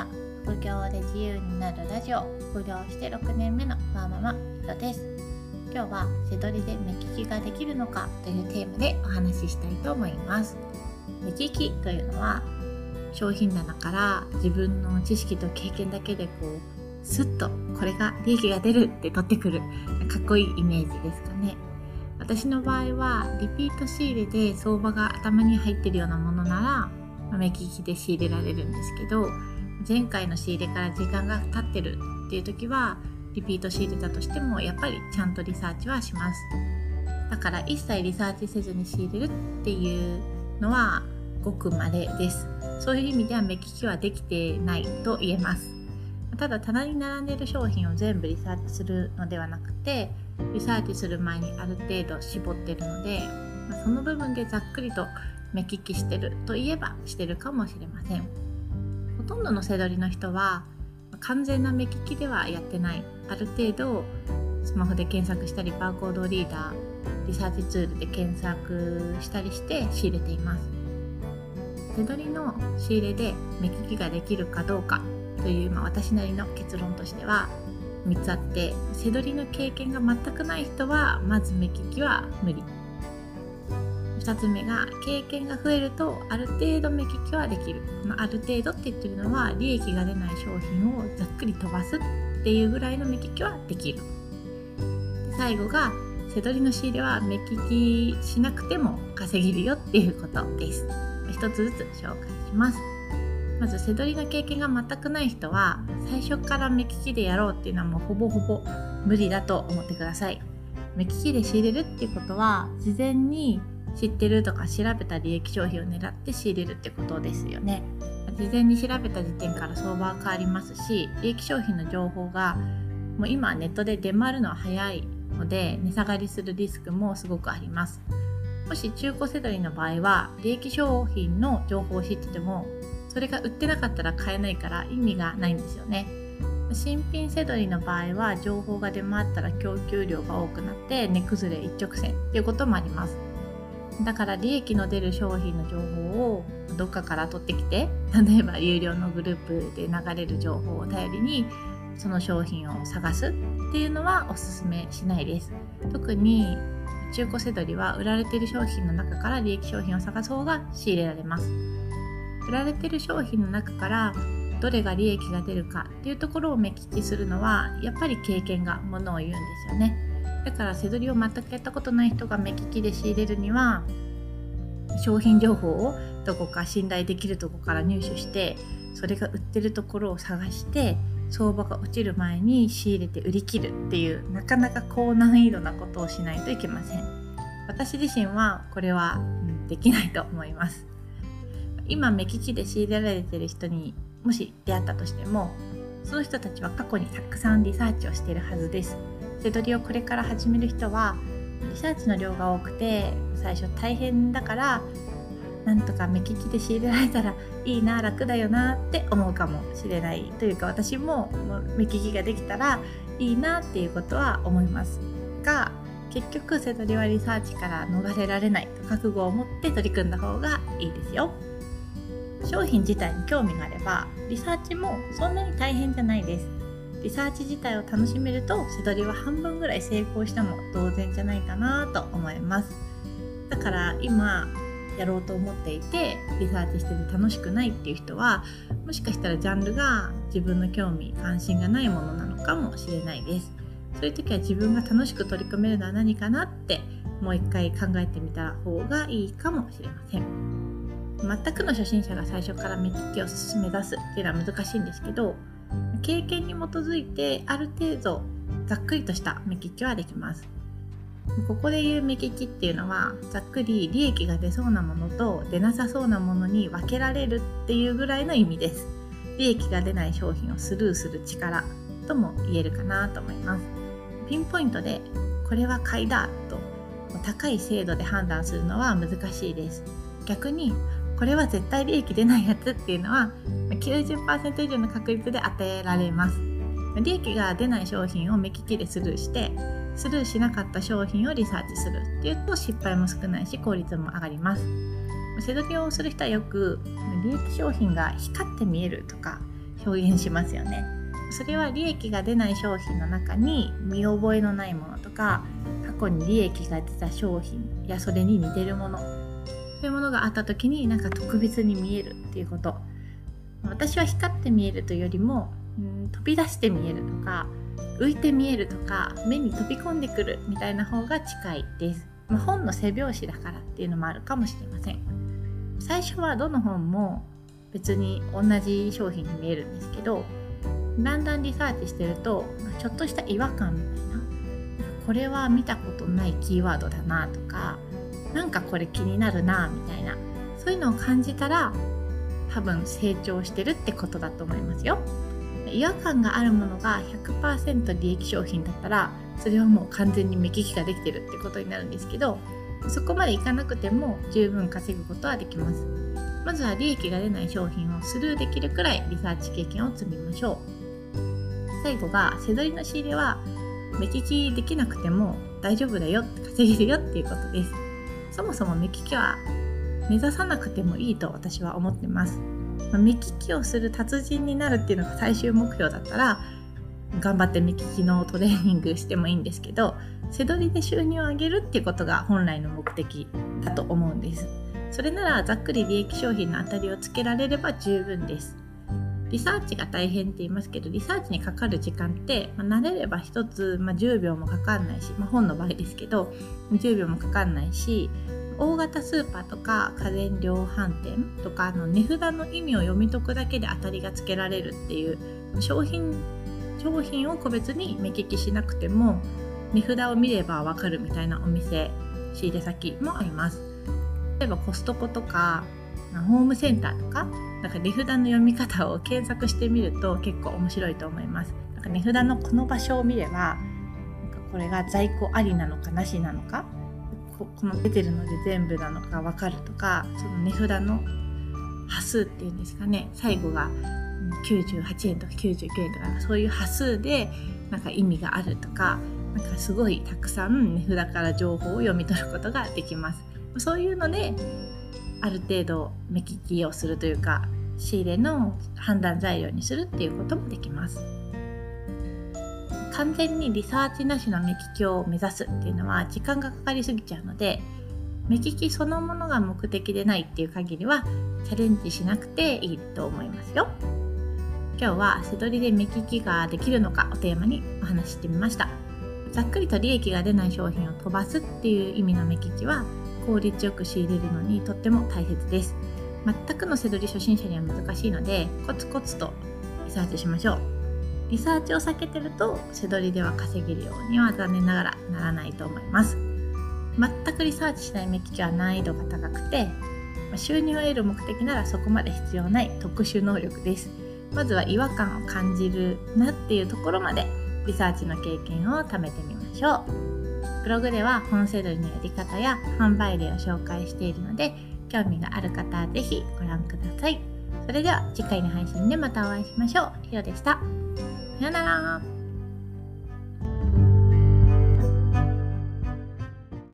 は副業で自由になるラジオ副業して6年目のワーママひろです。今日は背取りで目利きができるのかというテーマでお話ししたいと思います。目利きというのは商品棚から自分の知識と経験だけでこうスッとこれが利益が出るって取ってくるかっこいいイメージですかね。私の場合はリピート仕入れで相場が頭に入ってるようなものなら目利きで仕入れられるんですけど前回の仕入れから時間が経ってるっていう時はリピート仕入れたとしてもやっぱりちゃんとリサーチはします。だから一切リサーチせずに仕入れるっていうのはごく稀です。そういう意味では目利きはできてないと言えます。ただ棚に並んでいる商品を全部リサーチするのではなくてリサーチする前にある程度絞ってるのでその部分でざっくりと目利きしてるといえばしてるかもしれません。とんどの背取りの人は完全な目利きではやってない。ある程度スマホで検索したりバーコードリーダーリサーチツールで検索したりして仕入れています。手取りの仕入れで目利きができるかどうかという、まあ、私なりの結論としては3つあって背取りの経験が全くない人はまず目利きは無理。2つ目が経験が増えるとある程度目利きはできる。このある程度って言ってるのは利益が出ない商品をざっくり飛ばすっていうぐらいの目利きはできる。最後が背取りの仕入れは目利きしなくても稼げるよっていうことです。一つずつ紹介します。まず背取りの経験が全くない人は最初から目利きでやろうっていうのはもうほぼほぼ無理だと思ってください。目利きで仕入れるっていうことは事前に知ってるとか調べた利益商品を狙って仕入れるってことですよね。事前に調べた時点から相場は変わりますし利益商品の情報がもう今ネットで出回るのは早いので値下がりするリスクもすごくあります。もし中古世代の場合は利益商品の情報を知っててもそれが売ってなかったら買えないから意味がないんですよね。新品せどりの場合は情報が出回ったら供給量が多くなって値崩れ一直線っていうこともあります。だから利益の出る商品の情報をどっかから取ってきて例えば有料のグループで流れる情報を頼りにその商品を探すっていうのはおすすめしないです。特に中古せどりは売られている商品の中から利益商品を探す方が仕入れられます。売られてる商品の中からどれが利益が出るかっていうところを目利きするのはやっぱり経験がものを言うんですよね。だから背取りを全くやったことない人が目利きで仕入れるには商品情報をどこか信頼できるとこから入手してそれが売ってるところを探して相場が落ちる前に仕入れて売り切るっていうなかなか高難易度なことをしないといけません。私自身はこれはできないと思います。今目利きで仕入れられてる人にもし出会ったとしてもその人たちは過去にたくさんリサーチをしているはずです。手取りをこれから始める人はリサーチの量が多くて最初大変だからなんとか目利きで仕入れられたらいいな楽だよなって思うかもしれないというか私も目利きができたらいいなっていうことは思いますが結局瀬戸りはリサーチから逃れられないと覚悟を持って取り組んだ方がいいですよ。商品自体に興味があればリサーチもそんなに大変じゃないですリサーチ自体を楽しめると背取りは半分ぐらい成功しても同然じゃないかなと思います。だから今やろうと思っていてリサーチしてて楽しくないっていう人はもしかしたらジャンルが自分の興味関心がないものなのかもしれないです。そういう時は自分が楽しく取り組めるのは何かなってもう一回考えてみた方がいいかもしれません。全くの初心者が最初から目利きを目指すっていうのは難しいんですけど経験に基づいてある程度ざっくりとした目利きはできます。ここで言う目利きっていうのはざっくり利益が出そうなものと出なさそうなものに分けられるっていうぐらいの意味です。利益が出ない商品をスルーする力とも言えるかなと思います。ピンポイントでこれは買いだと高い精度で判断するのは難しいです。逆にこれは絶対利益出ないやつっていうのは90%以上の確率で当てられます。利益が出ない商品を目利きでスルーしてスルーしなかった商品をリサーチするっていうと失敗も少ないし効率も上がります。背取りをする人はよく利益商品が光って見えるとか表現しますよね。それは利益が出ない商品の中に見覚えのないものとか過去に利益が出た商品やそれに似てるものそういうものがあった時になんか特別に見えるっていうこと。私は光って見えるというよりも、うん、飛び出して見えるとか浮いて見えるとか目に飛び込んでくるみたいな方が近いです、まあ、本の背表紙だからっていうのもあるかもしれません。最初はどの本も別に同じ商品に見えるんですけどだんだんリサーチしてるとちょっとした違和感みたいなこれは見たことないキーワードだなとかなんかこれ気になるなみたいなそういうのを感じたら多分成長してるってことだと思いますよ。違和感があるものが100%利益商品だったらそれはもう完全に目利きができてるってことになるんですけどそこまでいかなくても十分稼ぐことはできます。まずは利益が出ない商品をスルーできるくらいリサーチ経験を積みましょう。最後が背取りの仕入れは目利きできなくても大丈夫だよ稼げるよっていうことです。そもそも目利きは目指さなくてもいいと私は思ってます。目利きをする達人になるっていうのが最終目標だったら頑張って目利きのトレーニングしてもいいんですけど背取りで収入を上げるっていうことが本来の目的だと思うんです。それならざっくり利益商品の当たりをつけられれば十分です。リサーチが大変って言いますけどリサーチにかかる時間って、まあ、慣れれば1つ、まあ、10秒もかかんないし、まあ、本の場合ですけど10秒もかかんないし大型スーパーとか家電量販店とかの値札の意味を読み解くだけで当たりがつけられるっていう商品商品を個別に目利きしなくても値札を見ればわかるみたいなお店仕入れ先もあります。例えばコストコとかホームセンターとかなんか値札の読み方を検索してみると結構面白いと思います。なんか値札のこの場所を見ればなんかこれが在庫ありなのかなしなのかこの出てるので全部なのか分かるとかその値札の端数っていうんですかね最後が98円とか99円とかそういう端数でなんか意味があるとかなんかすごいたくさん値札から情報を読み取ることができます。そういうのである程度目利きをするというか仕入れの判断材料にするっていうこともできます。完全にリサーチなしの目利きを目指すっていうのは時間がかかりすぎちゃうので目利きそのものが目的でないっていう限りはチャレンジしなくていいと思いますよ。今日は背取りで目利きができるのかをテーマにお話ししてみました。ざっくりと利益が出ない商品を飛ばすっていう意味の目利きは効率よく仕入れるのにとっても大切です。全くの背取り初心者には難しいのでコツコツとリサーチしましょう。リサーチを避けてると背取りでは稼げるようには残念ながらならないと思います全くリサーチしない目利きは難易度が高くて収入を得る目的ならそこまで必要ない特殊能力ですまずは違和感を感じるなっていうところまでリサーチの経験を貯めてみましょうブログでは本セドリのやり方や販売例を紹介しているので興味がある方は是非ご覧くださいそれでは次回の配信でまたお会いしましょう。ひろでした。さよなら。